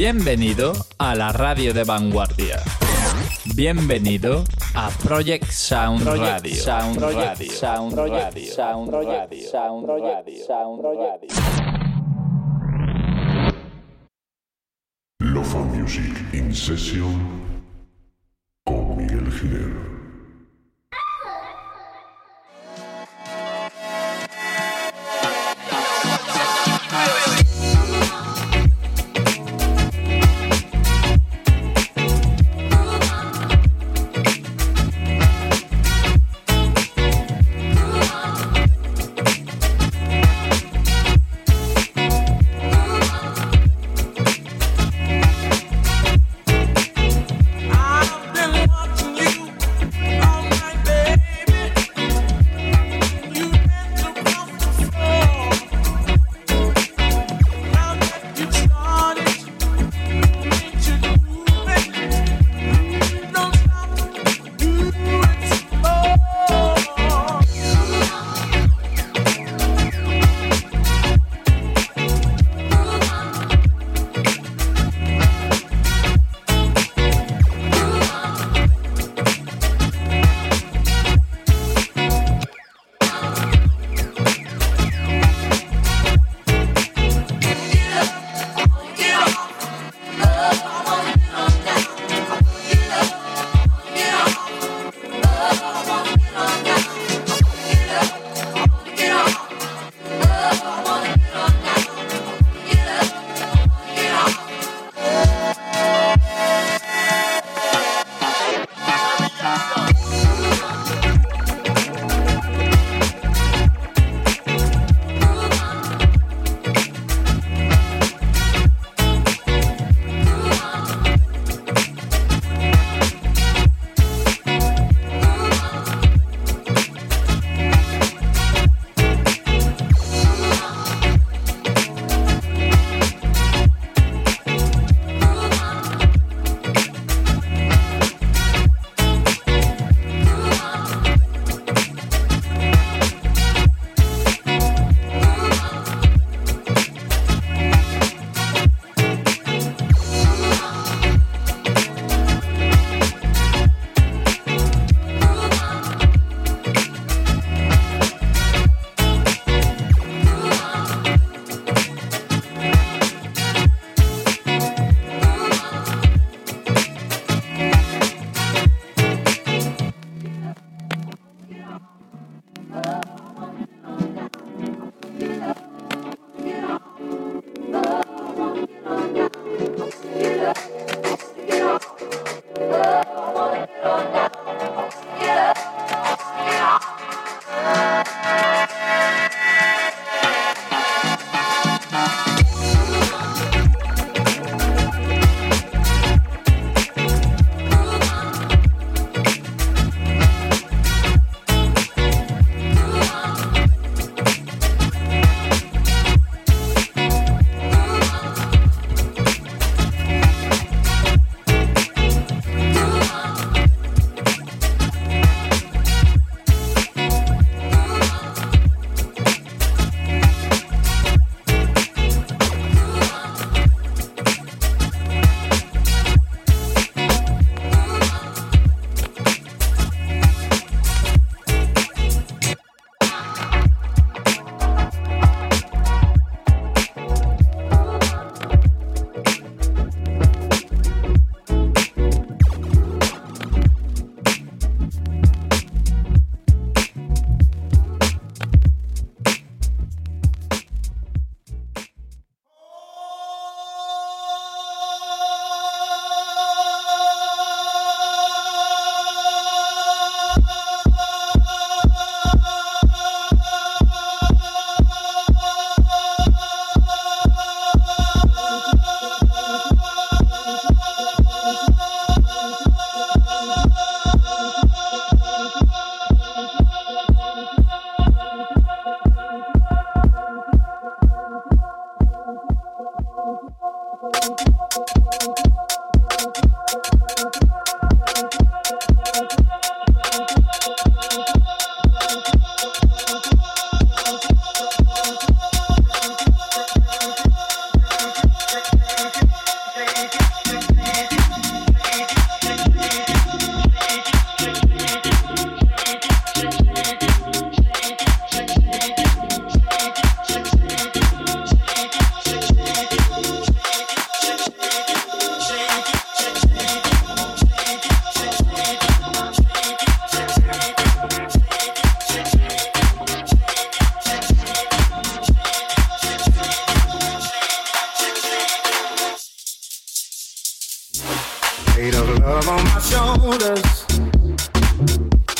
Bienvenido a la radio de vanguardia. Bienvenido a Project Sound Radio. Sound Radio. Sound Radio. Sound Radio. Sound Radio. Sound Radio. Lofa Music in Session con Miguel Giner.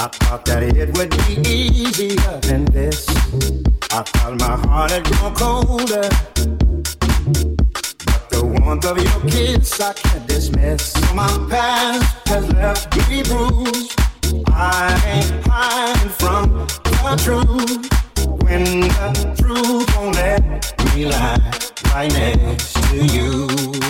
I thought that it would be easier than this. I thought my heart had grown colder. But the warmth of your kiss I can't dismiss. So my past has left me bruised. I ain't hiding from the truth. When the truth won't let me lie right next to you.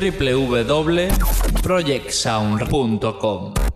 www.projectsound.com.